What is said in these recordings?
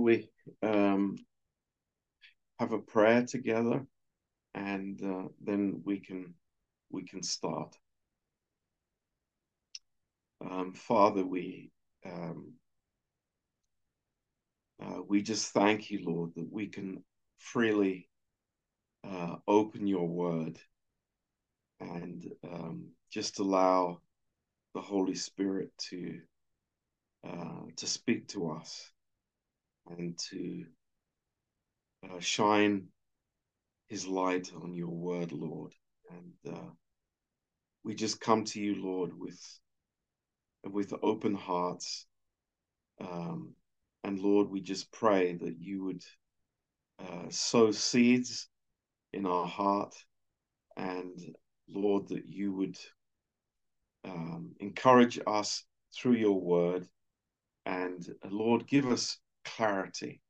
we um, have a prayer together, and uh, then we can we can start. Um, Father, we um, uh, we just thank you, Lord, that we can freely uh, open your word and um, just allow the Holy Spirit to uh, to speak to us and to uh, shine His light on your word, Lord. And uh, we just come to you, Lord, with with open hearts. Um, and Lord, we just pray that you would uh, sow seeds in our heart, and Lord, that you would um, encourage us through your word, and Lord, give us clarity.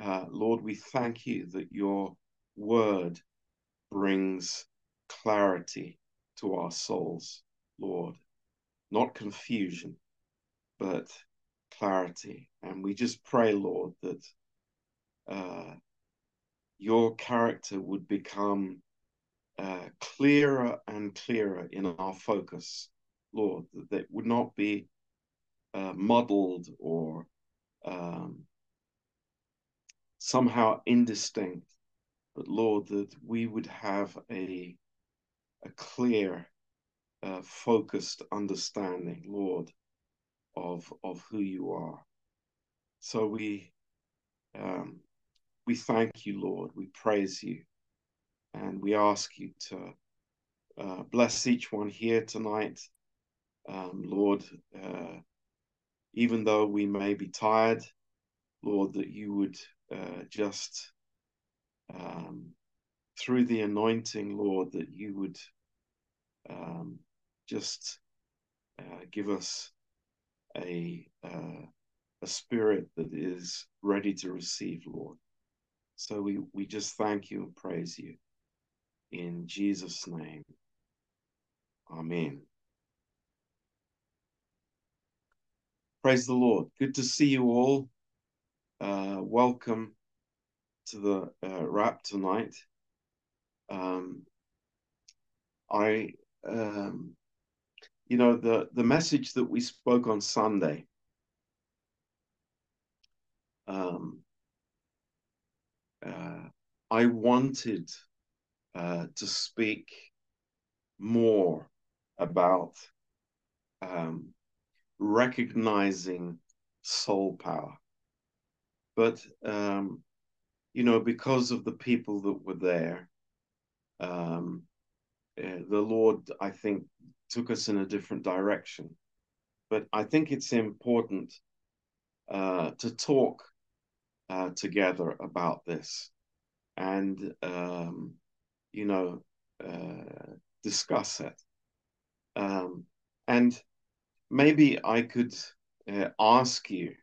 Uh, Lord, we thank you that your word brings clarity to our souls, Lord, not confusion, but clarity. And we just pray, Lord, that uh, your character would become uh, clearer and clearer in our focus, Lord, that, that would not be uh, muddled or um, somehow indistinct, but Lord, that we would have a, a clear, uh, focused understanding, Lord, of of who you are. So we um, we thank you, Lord. We praise you, and we ask you to uh, bless each one here tonight, um, Lord. Uh, even though we may be tired, Lord, that you would uh, just um, through the anointing, Lord, that you would um, just uh, give us a uh, a spirit that is ready to receive, Lord. So we we just thank you and praise you in Jesus' name. Amen. Praise the Lord. Good to see you all. Uh, welcome to the uh, wrap tonight. Um, I um, you know the the message that we spoke on Sunday. Um, uh, I wanted uh, to speak more about um, recognizing soul power, but um, you know because of the people that were there, um, uh, the Lord I think took us in a different direction. But I think it's important uh, to talk uh, together about this and, um, you know, uh, discuss it. Um, and maybe I could uh, ask you,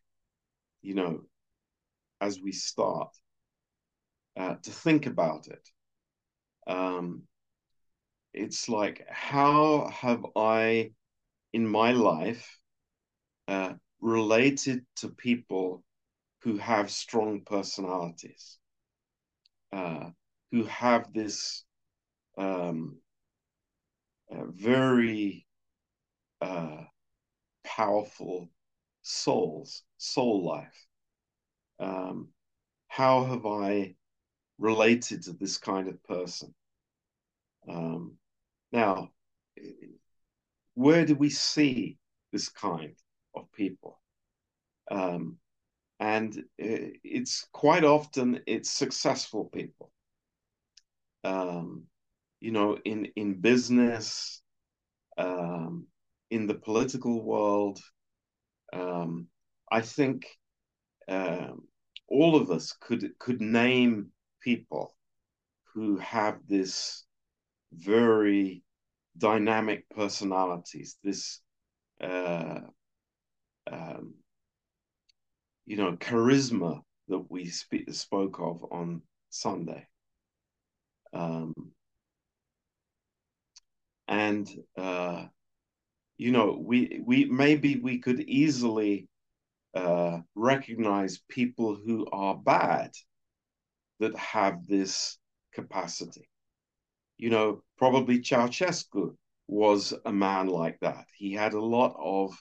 you know, as we start, uh, to think about it. Um, it's like how have i in my life uh, related to people who have strong personalities uh, who have this um, uh, very uh, powerful souls soul life um, how have i related to this kind of person um, now, where do we see this kind of people? Um, and it's quite often it's successful people. Um, you know, in in business, um, in the political world, um, I think um, all of us could could name people who have this very dynamic personalities, this, uh, um, you know, charisma that we speak, spoke of on Sunday. Um, and, uh, you know, we, we maybe we could easily uh, recognize people who are bad that have this capacity. You know, probably Ceausescu was a man like that. He had a lot of,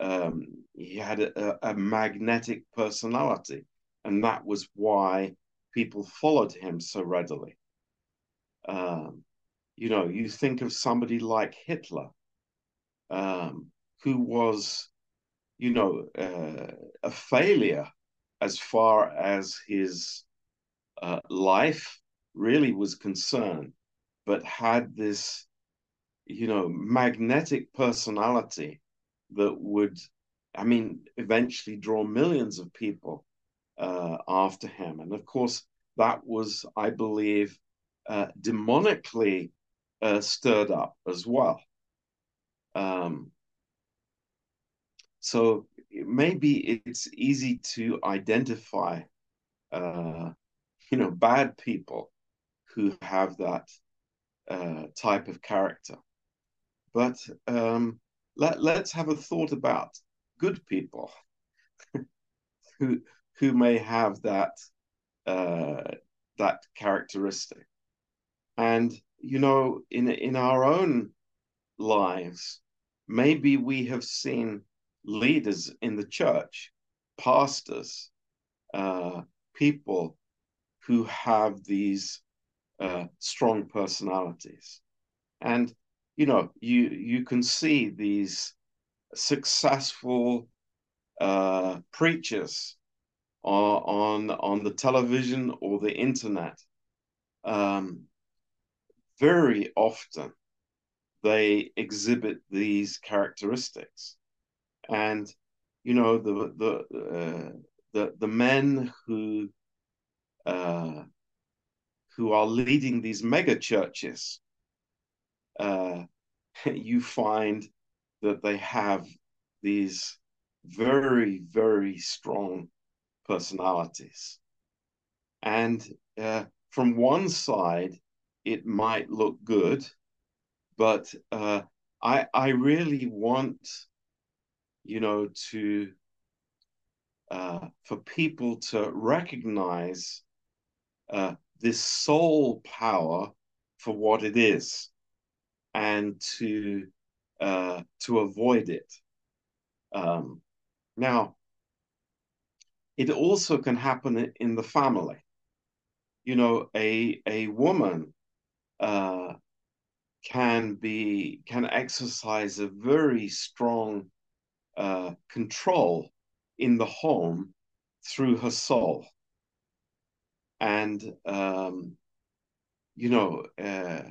um, he had a, a magnetic personality, and that was why people followed him so readily. Um, you know, you think of somebody like Hitler, um, who was, you know, uh, a failure as far as his uh, life really was concerned, but had this, you know, magnetic personality that would, I mean, eventually draw millions of people uh, after him. And of course, that was, I believe, uh, demonically uh, stirred up as well. Um, so maybe it's easy to identify, uh, you know, bad people who have that uh, type of character. But um, let, let's have a thought about good people who who may have that uh, that characteristic. And you know, in in our own lives, maybe we have seen leaders in the church, pastors, uh, people who have these uh, strong personalities, and you know, you you can see these successful uh, preachers on on the television or the internet. Um, very often, they exhibit these characteristics, and you know the the uh, the the men who uh, who are leading these mega churches, uh, you find that they have these very very strong personalities. And uh, from one side, it might look good, but uh, I I really want, you know, to uh, for people to recognize uh, this soul power for what it is, and to uh, to avoid it. Um, now, it also can happen in the family. You know, a a woman uh, can be can exercise a very strong uh, control in the home through her soul, and um, you know, uh,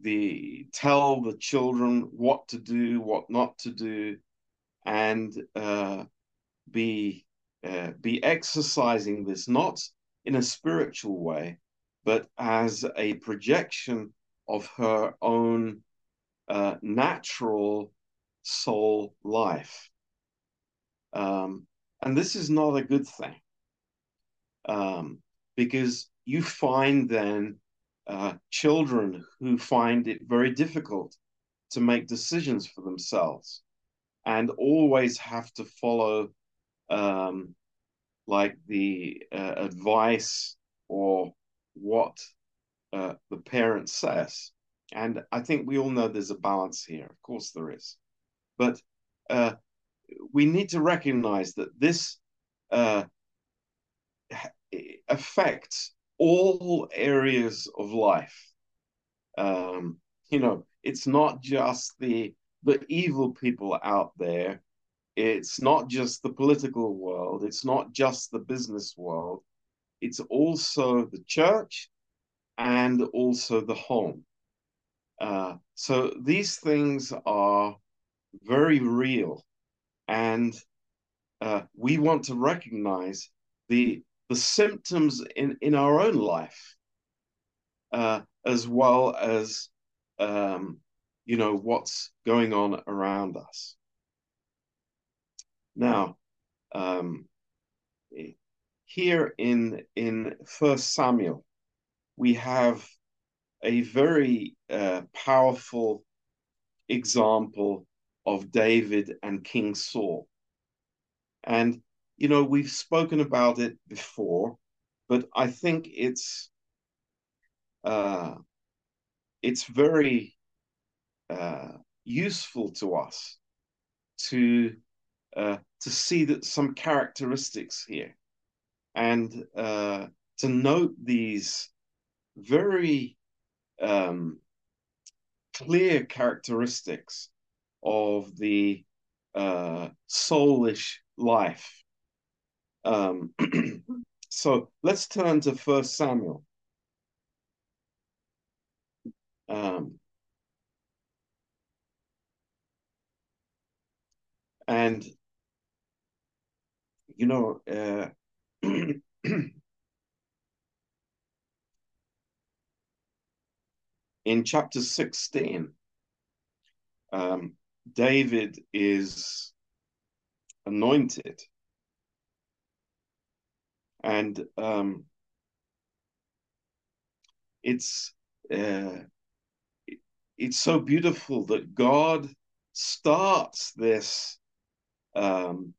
the tell the children what to do, what not to do, and uh, be uh, be exercising this not in a spiritual way, but as a projection of her own uh, natural soul life. Um, and this is not a good thing um, because you find then uh, children who find it very difficult to make decisions for themselves and always have to follow um, like the uh, advice or what uh, the parent says. And I think we all know there's a balance here. Of course, there is. But uh, we need to recognize that this uh, affects all areas of life. Um, you know, it's not just the the evil people out there it's not just the political world, it's not just the business world, it's also the church and also the home. Uh, so these things are very real, and uh, we want to recognize the the symptoms in in our own life, uh, as well as um, you know what's going on around us. Now, um, here in in First Samuel, we have a very uh, powerful example of David and King Saul. And you know, we've spoken about it before, but I think it's uh, it's very uh, useful to us to uh, to see that some characteristics here and uh, to note these very um, clear characteristics of the uh, soulish life. Um, so let's turn to First Samuel. Um, and you know, uh, in chapter 16, um, David is anointed. And um, it's uh, it's so beautiful that God starts this um,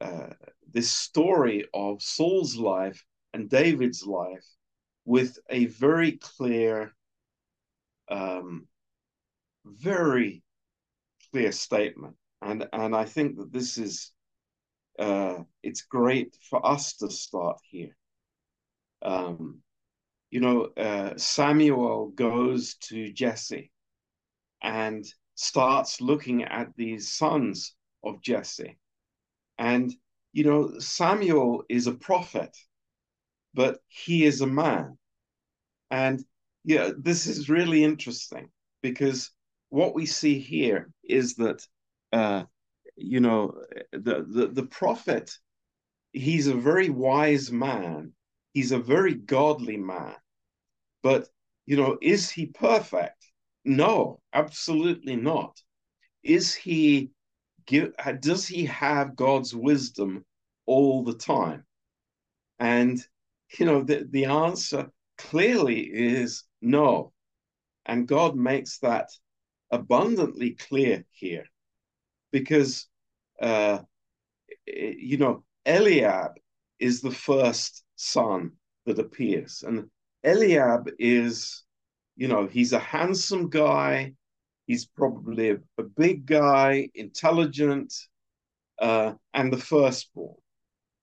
uh, this story of Saul's life and David's life with a very clear, um, very clear statement, and and I think that this is uh, it's great for us to start here. Um, you know, uh, Samuel goes to Jesse and starts looking at these sons of Jesse. And, you know, Samuel is a prophet, but he is a man. And, yeah, this is really interesting because what we see here is that, uh, you know, the, the, the prophet, he's a very wise man. He's a very godly man. But, you know, is he perfect? No, absolutely not. Is he give does he have God's wisdom all the time? And you know, the, the answer clearly is no. And God makes that abundantly clear here. Because uh, you know, Eliab is the first son that appears. And Eliab is you know, he's a handsome guy. He's probably a, a big guy, intelligent, uh, and the firstborn.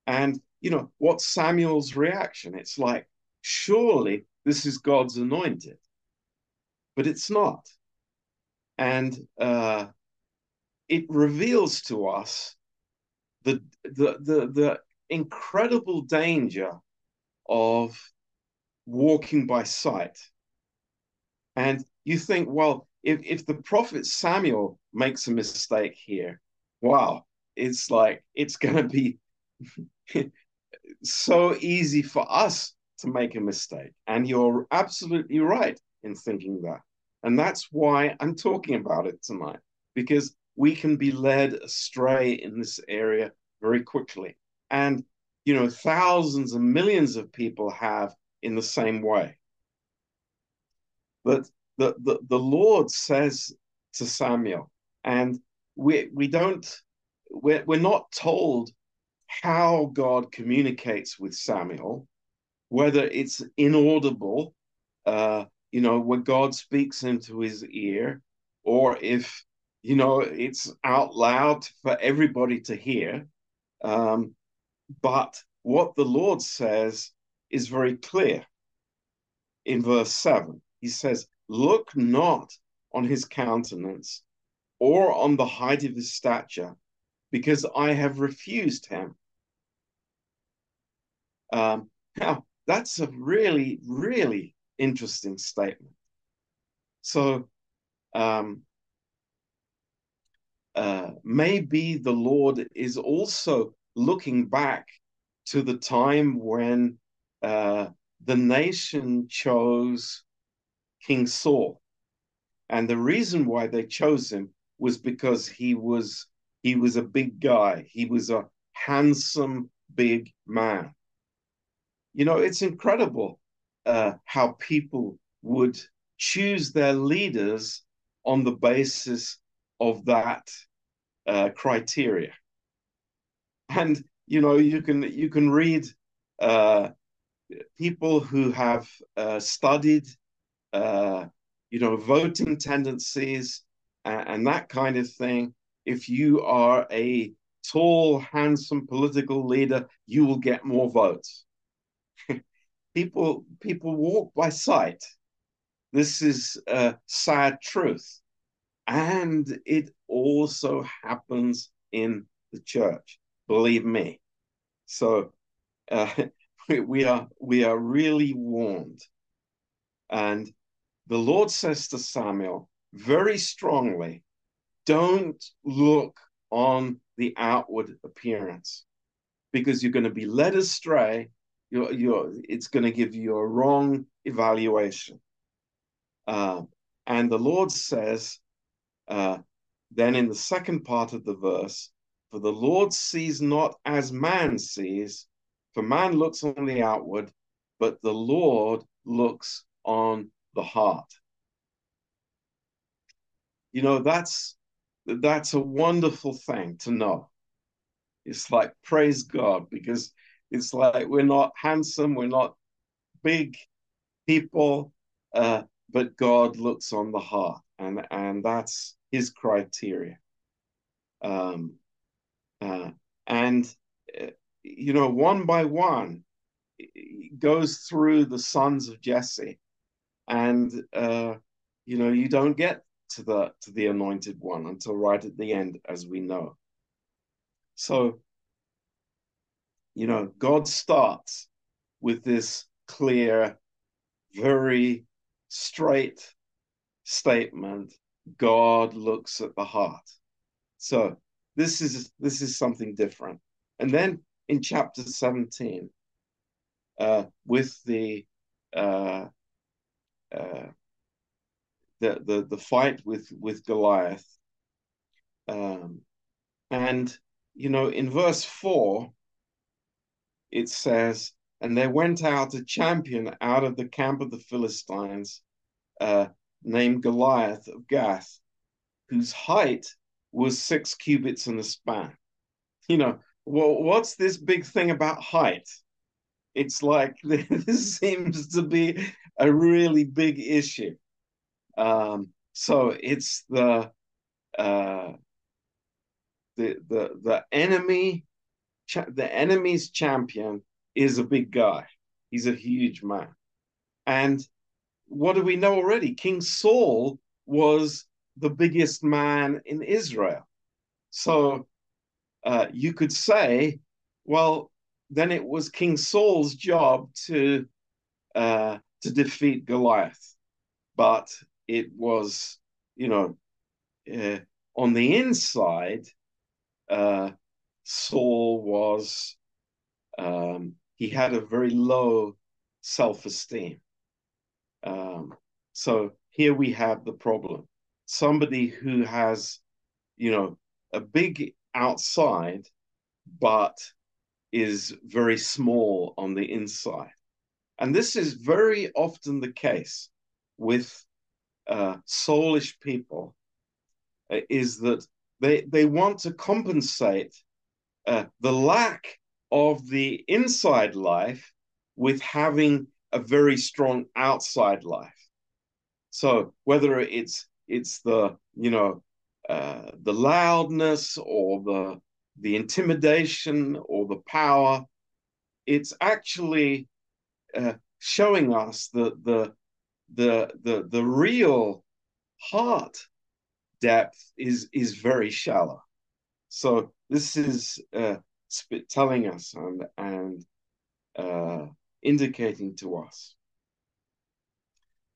And, you know, what's Samuel's reaction? It's like, surely this is God's anointed. But it's not. And uh, it reveals to us the, the, the, the incredible danger of walking by sight and you think, well, if, if the prophet Samuel makes a mistake here, wow, it's like it's going to be so easy for us to make a mistake. And you're absolutely right in thinking that. And that's why I'm talking about it tonight, because we can be led astray in this area very quickly. And, you know, thousands and millions of people have in the same way. But the, the, the Lord says to Samuel, and we, we don't, we're, we're not told how God communicates with Samuel, whether it's inaudible, uh, you know, when God speaks into his ear, or if, you know, it's out loud for everybody to hear. Um, but what the Lord says is very clear in verse 7 he says, Look not on his countenance or on the height of his stature, because I have refused him. Um, now, that's a really, really interesting statement. So, um, uh, maybe the Lord is also looking back to the time when uh, the nation chose King Saul. And the reason why they chose him was because he was he was a big guy. He was a handsome big man. You know, it's incredible uh, how people would choose their leaders on the basis of that uh, criteria. And you know, you can you can read uh, people who have uh, studied, uh, you know, voting tendencies and, and that kind of thing. If you are a tall, handsome political leader, you will get more votes. People people walk by sight. This is a sad truth. And it also happens in the church, believe me. So uh, we are we are really warned. And the Lord says to Samuel very strongly, don't look on the outward appearance because you're going to be led astray. You're, you're, it's going to give you a wrong evaluation. Uh, and the Lord says, uh, then in the second part of the verse, for the Lord sees not as man sees, for man looks on the outward, but the Lord looks on the heart. You know, that's that's a wonderful thing to know. It's like praise God because it's like we're not handsome, we're not big people, uh, but God looks on the heart, and and that's His criteria. Um, uh, and uh, you know, one by one, goes through the sons of Jesse, and uh, you know, you don't get to the to the anointed one until right at the end, as we know. So, you know, God starts with this clear, very straight statement. God looks at the heart. So this is this is something different. And then in chapter 17, uh, with the uh, uh, the, the the fight with with Goliath, um, and you know in verse four, it says, "And there went out a champion out of the camp of the Philistines, uh, named Goliath of Gath, whose height was six cubits and a span." You know, well, what's this big thing about height? It's like this seems to be a really big issue. Um, so it's the uh, the the the enemy, the enemy's champion is a big guy. He's a huge man, and what do we know already? King Saul was the biggest man in Israel. So uh, you could say, well, then it was King Saul's job to uh, to defeat Goliath, but it was, you know, uh, on the inside, uh, Saul was um, he had a very low self-esteem. Um, so here we have the problem: somebody who has, you know, a big outside, but is very small on the inside. And this is very often the case with uh, soulish people, uh, is that they, they want to compensate uh, the lack of the inside life with having a very strong outside life. So whether it's it's the you know uh, the loudness or the the intimidation or the power. It's actually uh, showing us that the the the the real heart depth is is very shallow. So this is uh, telling us and and uh, indicating to us.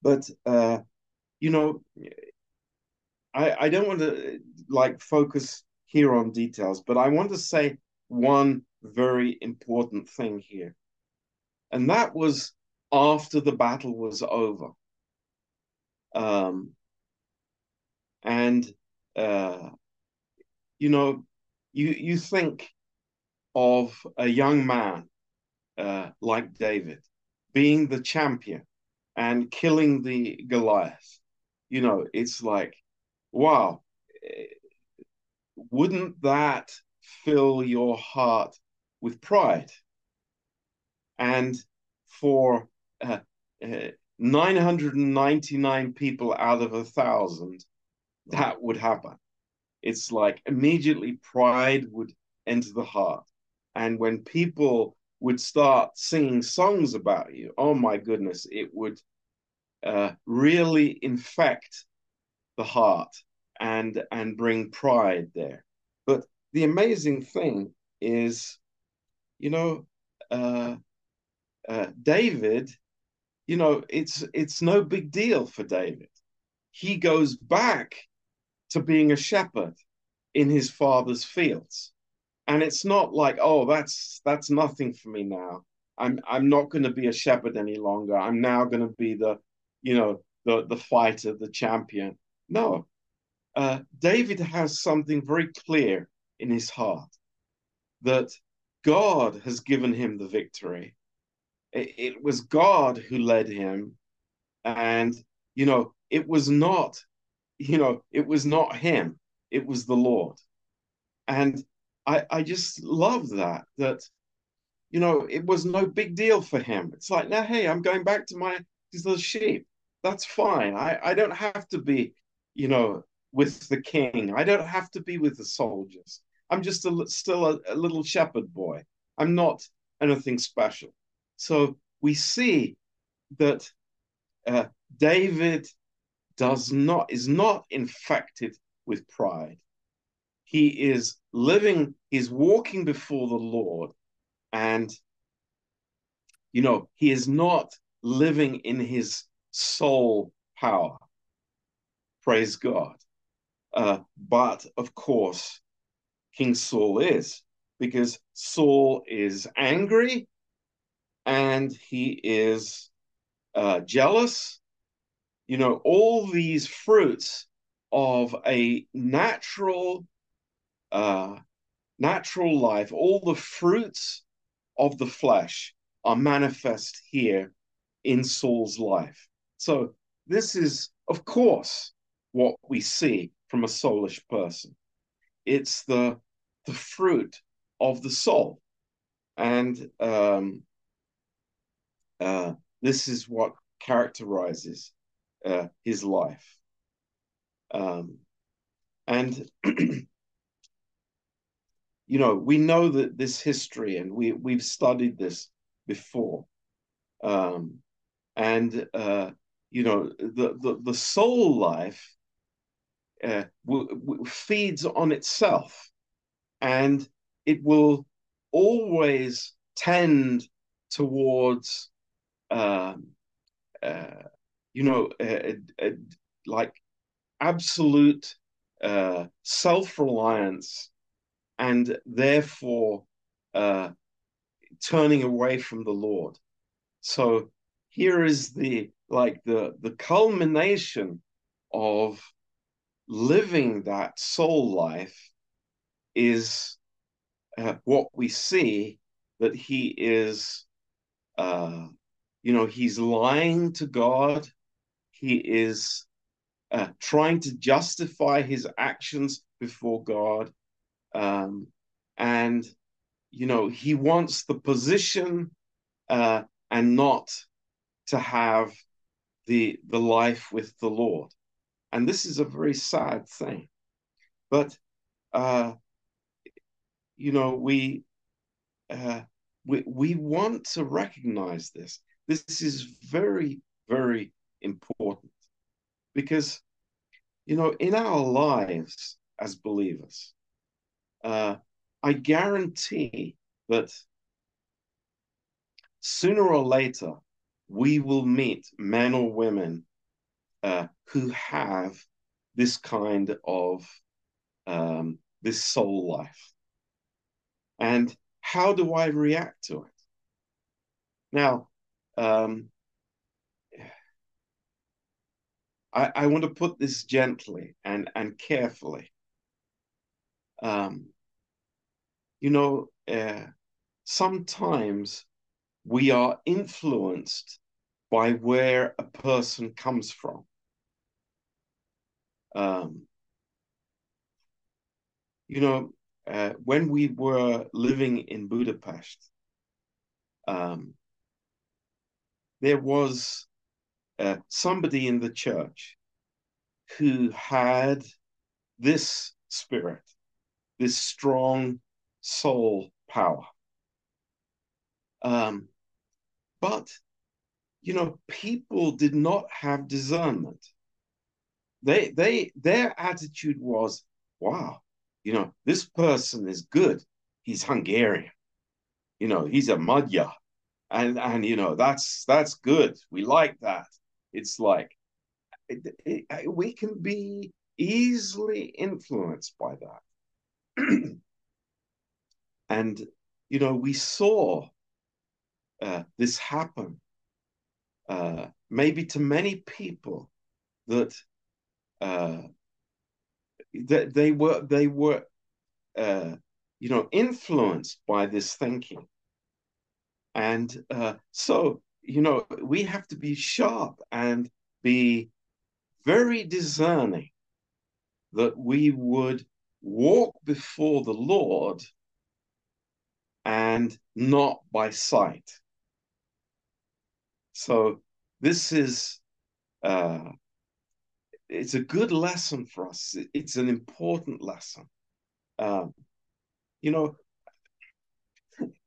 But uh, you know, I, I don't want to like focus here on details, but I want to say one very important thing here. And that was after the battle was over. Um, and uh, you know, you you think of a young man uh, like David being the champion and killing the Goliath. You know, it's like wow, wouldn't that fill your heart with pride. And for uh, uh, 999 people out of a thousand, that would happen. It's like immediately pride would enter the heart. And when people would start singing songs about you, oh my goodness, it would uh, really infect the heart and and bring pride there. But the amazing thing is, you know, uh, uh, David, you know, it's it's no big deal for David. He goes back to being a shepherd in his father's fields, and it's not like, oh, that's that's nothing for me now. I'm I'm not going to be a shepherd any longer. I'm now going to be the, you know, the the fighter, the champion. No, uh, David has something very clear in his heart that God has given him the victory. It, it, was God who led him, and you know it was not, you know, it was not him. It was the Lord, and I I just love that that you know it was no big deal for him. It's like now, hey, I'm going back to my these little sheep. That's fine. I I don't have to be, you know, with the king. I don't have to be with the soldiers. I'm just a, still a, a little shepherd boy. I'm not anything special. So we see that uh, David does not is not infected with pride. He is living, he's walking before the Lord, and you know, he is not living in his soul power. Praise God. Uh, but of course, King Saul is, because Saul is angry and he is uh, jealous. You know, all these fruits of a natural, uh, natural life, all the fruits of the flesh are manifest here in Saul's life. So this is, of course, what we see from a soulish person. It's the the fruit of the soul, and um, uh, this is what characterizes uh, his life. Um, and you know, we know that this history, and we we've studied this before. Um, and uh, you know, the, the the soul life uh, feeds on itself and it will always tend towards um, uh, you know like absolute uh, self-reliance and therefore uh, turning away from the lord so here is the like the the culmination of living that soul life is uh, what we see that he is, uh, you know, he's lying to God. He is uh, trying to justify his actions before God. Um, and, you know, he wants the position uh, and not to have the, the life with the Lord. And this is a very sad thing. But, uh, you know, we, uh, we, we want to recognize this. This is very, very important because, you know, in our lives as believers, uh, I guarantee that sooner or later we will meet men or women uh, who have this kind of um, this soul life. And how do I react to it? Now, um, I, I, want to put this gently and, and carefully. Um, you know, uh, sometimes we are influenced by where a person comes from. Um, you know, uh, when we were living in Budapest, um, there was uh, somebody in the church who had this spirit, this strong soul power. Um, but, you know, people did not have discernment. They, they, their attitude was, wow, you know, this person is good. He's Hungarian. You know, he's a Magyar. And, and, you know, that's, that's good. We like that. It's like, it, it, we can be easily influenced by that. and, you know, we saw uh, this happen uh, maybe to many people that uh, that they were they were uh, you know influenced by this thinking and uh, so you know we have to be sharp and be very discerning that we would walk before the lord and not by sight so this is uh, it's a good lesson for us. It's an important lesson. Um, you know,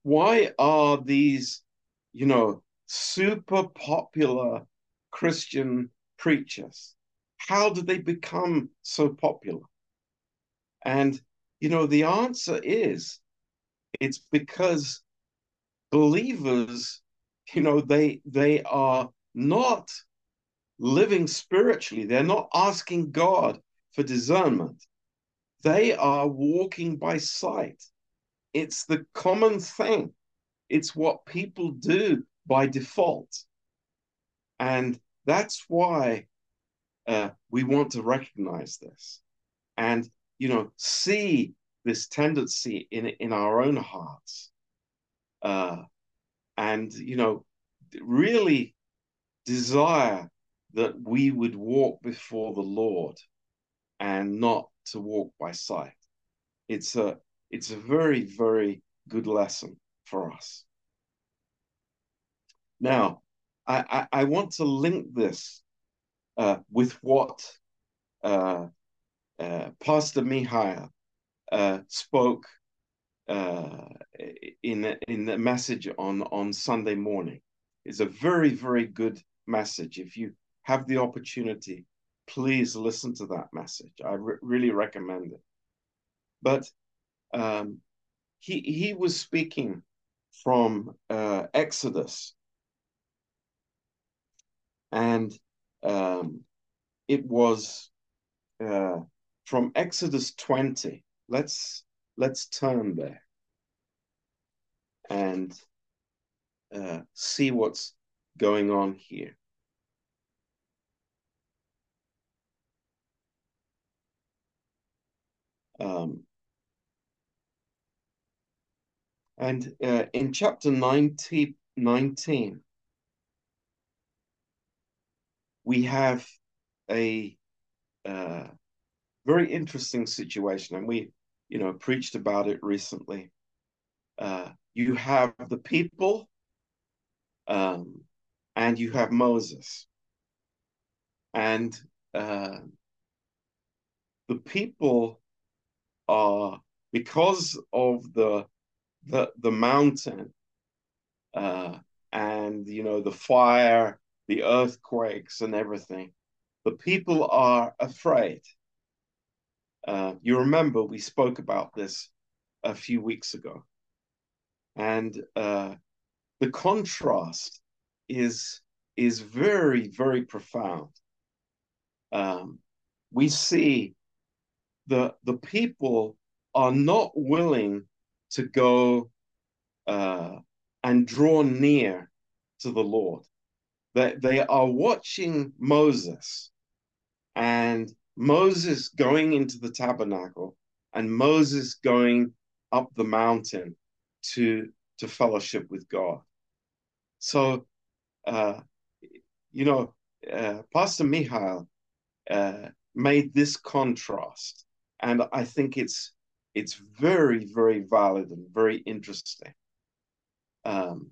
why are these, you know, super popular Christian preachers? How did they become so popular? And, you know, the answer is it's because believers, you know, they they are not living spiritually. They're not asking God for discernment. They are walking by sight. It's the common thing. It's what people do by default. And that's why uh, we want to recognize this and, you know, see this tendency in, in our own hearts. Uh, and, you know, really desire that we would walk before the Lord and not to walk by sight. It's a it's a very, very good lesson for us. Now, I, I, I want to link this uh, with what uh, uh, Pastor Mihail uh, spoke uh, in in the message on on Sunday morning. It's a very, very good message. If you have the opportunity, please listen to that message. I re- really recommend it. But um, he he was speaking from uh, Exodus, and um, it was uh, from Exodus twenty. Let's let's turn there and uh, see what's going on here. Um, and uh, in chapter 90, 19, we have a uh, very interesting situation, and we, you know, preached about it recently. Uh, you have the people, um, and you have Moses, and uh, the people are because of the the the mountain uh, and you know the fire, the earthquakes, and everything. The people are afraid. Uh, you remember we spoke about this a few weeks ago, and uh, the contrast is is very very profound. Um, we see the the people are not willing to go uh, and draw near to the Lord. They, they are watching Moses and Moses going into the tabernacle and Moses going up the mountain to, to fellowship with God. So, uh, you know, uh, Pastor Mihail uh, made this contrast and I think it's it's very, very valid and very interesting. Um,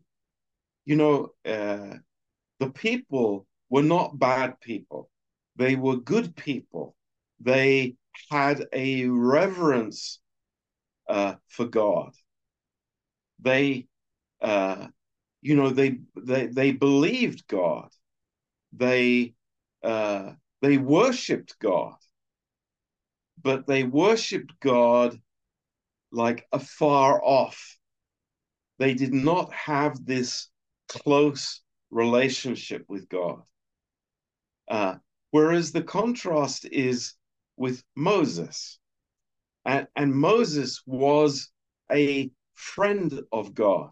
you know, uh, the people were not bad people. They were good people. They had a reverence uh, for God. They, uh, you know, they they they believed God. They uh, they worshipped God, but they worshipped God like afar off. They did not have this close relationship with God. Uh, whereas the contrast is with Moses. And, and Moses was a friend of God.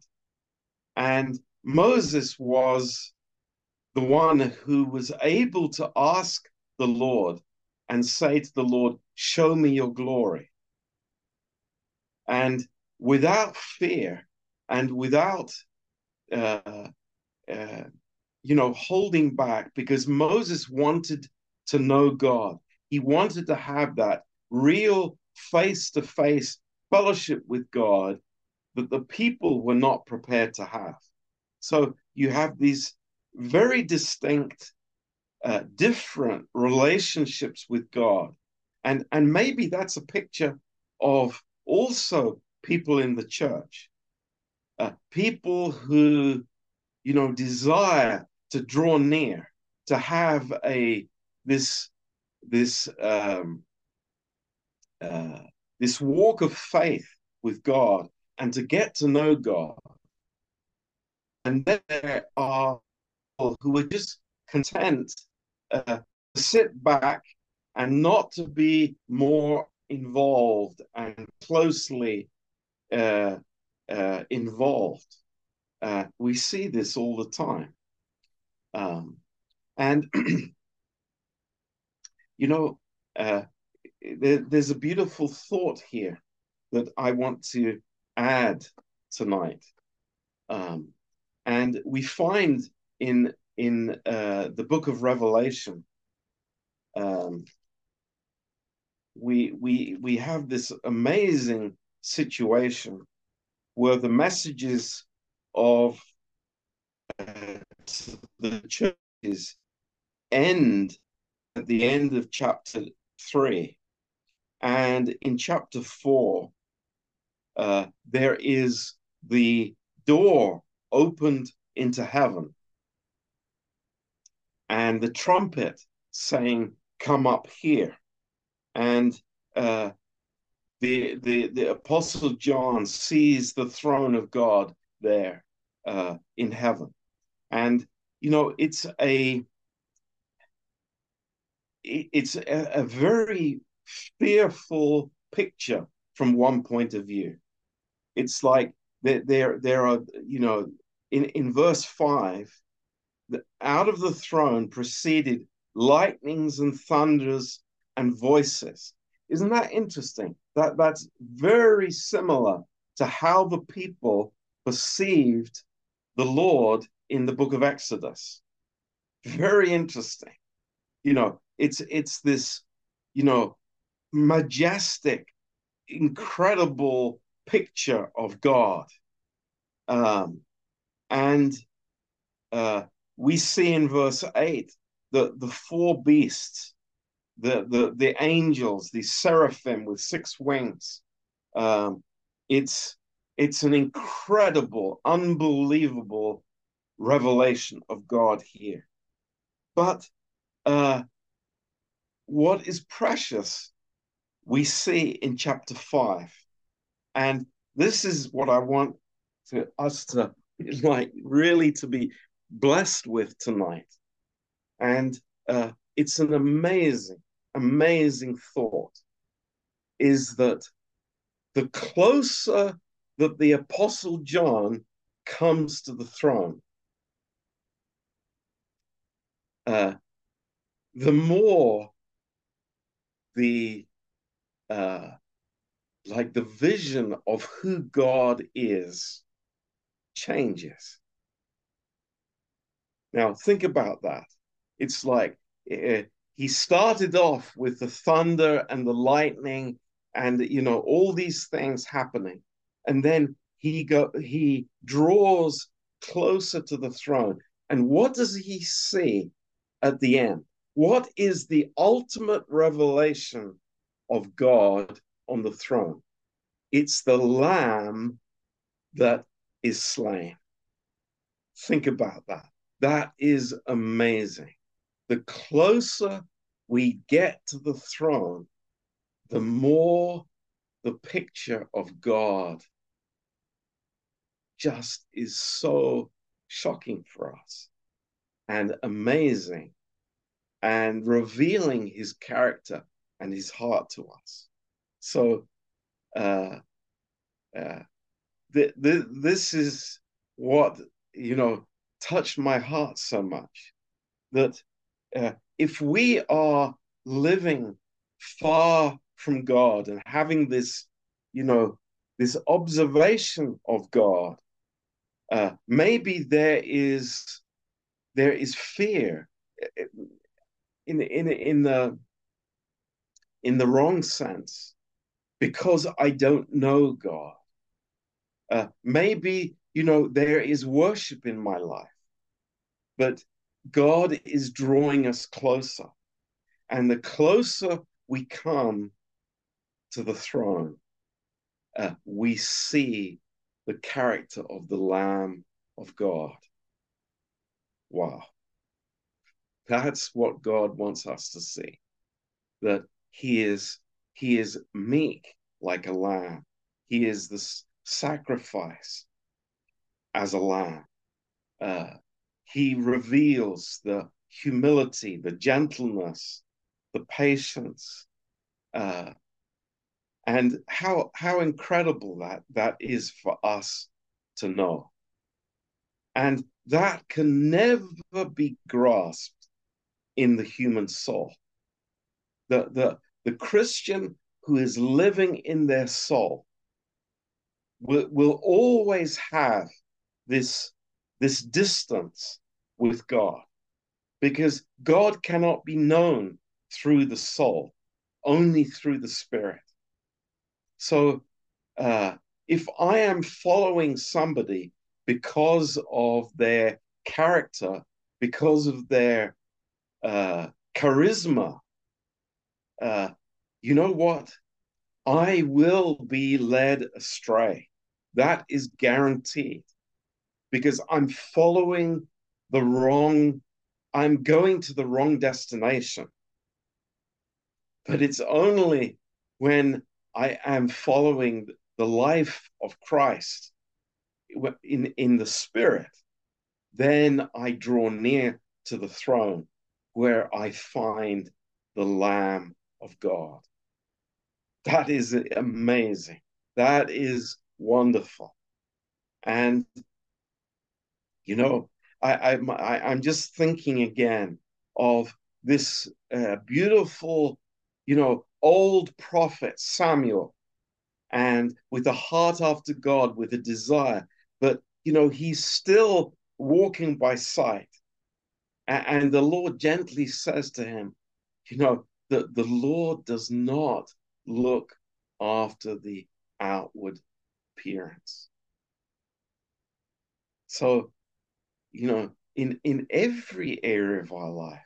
And Moses was the one who was able to ask the Lord and say to the Lord, Show me your glory. And without fear and without, uh, uh, you know, holding back, because Moses wanted to know God. He wanted to have that real face to face fellowship with God that the people were not prepared to have. So you have these very distinct, uh, different relationships with God. And, and maybe that's a picture of also people in the church, uh, people who, you know, desire to draw near, to have a this this um, uh, this walk of faith with God and to get to know God. And there are people who are just content uh, to sit back and not to be more involved and closely uh, uh, involved. Uh, we see this all the time. Um, and, you know, uh, there, there's a beautiful thought here that I want to add tonight. Um, and we find in in uh, the book of Revelation, um, we we we have this amazing situation where the messages of uh, the churches end at the end of chapter three, and in chapter four, uh, there is the door opened into heaven, and the trumpet saying, "Come up here." and uh, the, the the apostle John sees the throne of God there uh, in heaven, and you know it's a it's a, a very fearful picture from one point of view. It's like there there there are you know in in verse five, the, out of the throne proceeded lightnings and thunders and voices. Isn't that interesting? That that's very similar to how the people perceived the Lord in the book of Exodus. Very interesting. You know, it's it's this, you know, majestic, incredible picture of God. Um, and uh, we see in verse 8 that the four beasts the the the angels, the seraphim with six wings. Um, it's it's an incredible, unbelievable revelation of God here. But uh, what is precious, we see in chapter five, and this is what I want to us to like really to be blessed with tonight, and uh, it's an amazing amazing thought is that the closer that the Apostle John comes to the throne, uh, the more the uh, like the vision of who God is changes. Now think about that. It's like uh, he started off with the thunder and the lightning and you know all these things happening and then he go he draws closer to the throne. And what does he see at the end? What is the ultimate revelation of god on the throne? It's the lamb that is slain. Think about that. That is amazing. The closer we get to the throne the more the picture of God just is so shocking for us and amazing and revealing his character and his heart to us. So, uh, uh, th- th- this is what, you know, touched my heart so much that uh, if we are living far from God and having this, you know, this observation of God, uh, maybe there is there is fear in in in the in the wrong sense because I don't know God. Uh, maybe you know there is worship in my life, but God is drawing us closer, and the closer we come to the throne, uh, we see the character of the Lamb of God. Wow. That's what God wants us to see. That he is he is meek like a lamb. He is the sacrifice as a lamb. Uh, he reveals the humility, the gentleness, the patience, uh, and how how incredible that that is for us to know. And that can never be grasped in the human soul. The the the christian who is living in their soul will, will always have this this distance with god. Because god cannot be known through the soul only through the spirit so uh, if I am following somebody because of their character, because of their uh, charisma, uh, you know what? I will be led astray. That is guaranteed because I'm following the wrong, I'm going to the wrong destination. But it's only when I am following the life of Christ in, in the Spirit, then I draw near to the throne where I find the Lamb of God. That is amazing. That is wonderful. And, you know, I, I, am just thinking again of this uh, beautiful, you know, old prophet Samuel and with a heart after God, with a desire. But, you know, he's still walking by sight. And the Lord gently says to him, you know, that the Lord does not look after the outward appearance. So, you know, in, in every area of our life,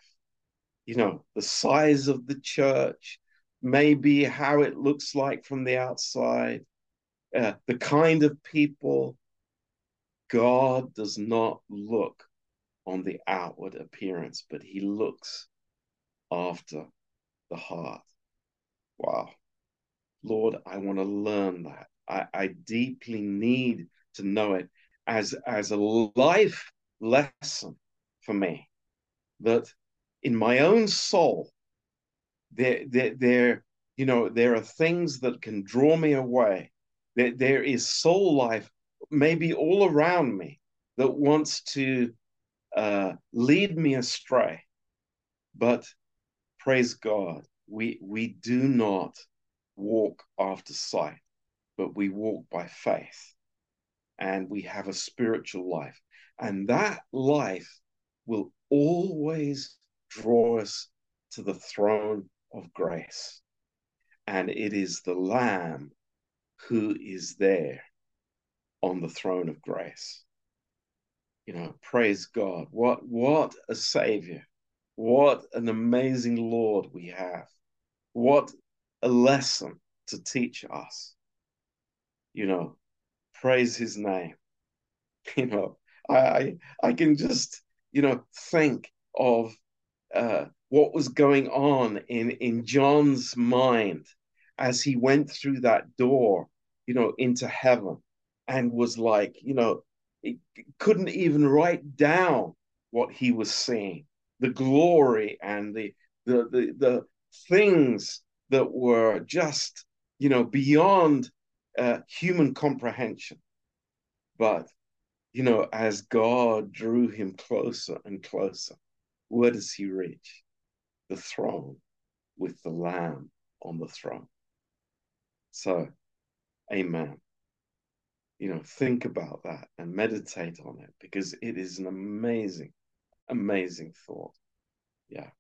you know, the size of the church, maybe how it looks like from the outside, uh, the kind of people. God does not look on the outward appearance, but he looks after the heart. Wow. Lord, I want to learn that. I, I deeply need to know it as, as a life lesson for me that in my own soul, there, there, you know, there are things that can draw me away. There, there is soul life, maybe all around me, that wants to uh, lead me astray. But praise God, we we do not walk after sight, but we walk by faith, and we have a spiritual life, and that life will always draw us to the throne of grace. and it is the Lamb who is there on the throne of grace. You know, praise God. What what a savior. What an amazing Lord we have. What a lesson to teach us. You know, praise his name. You know, I I, I can just, you know, think of uh, what was going on in in John's mind as he went through that door, you know, into heaven and was like, you know, it couldn't even write down what he was seeing, the glory and the the the, the things that were just, you know, beyond uh, human comprehension. But, you know, as God drew him closer and closer, where does he reach? The throne with the Lamb on the throne. So, amen. You know, think about that and meditate on it because it is an amazing, amazing thought. Yeah.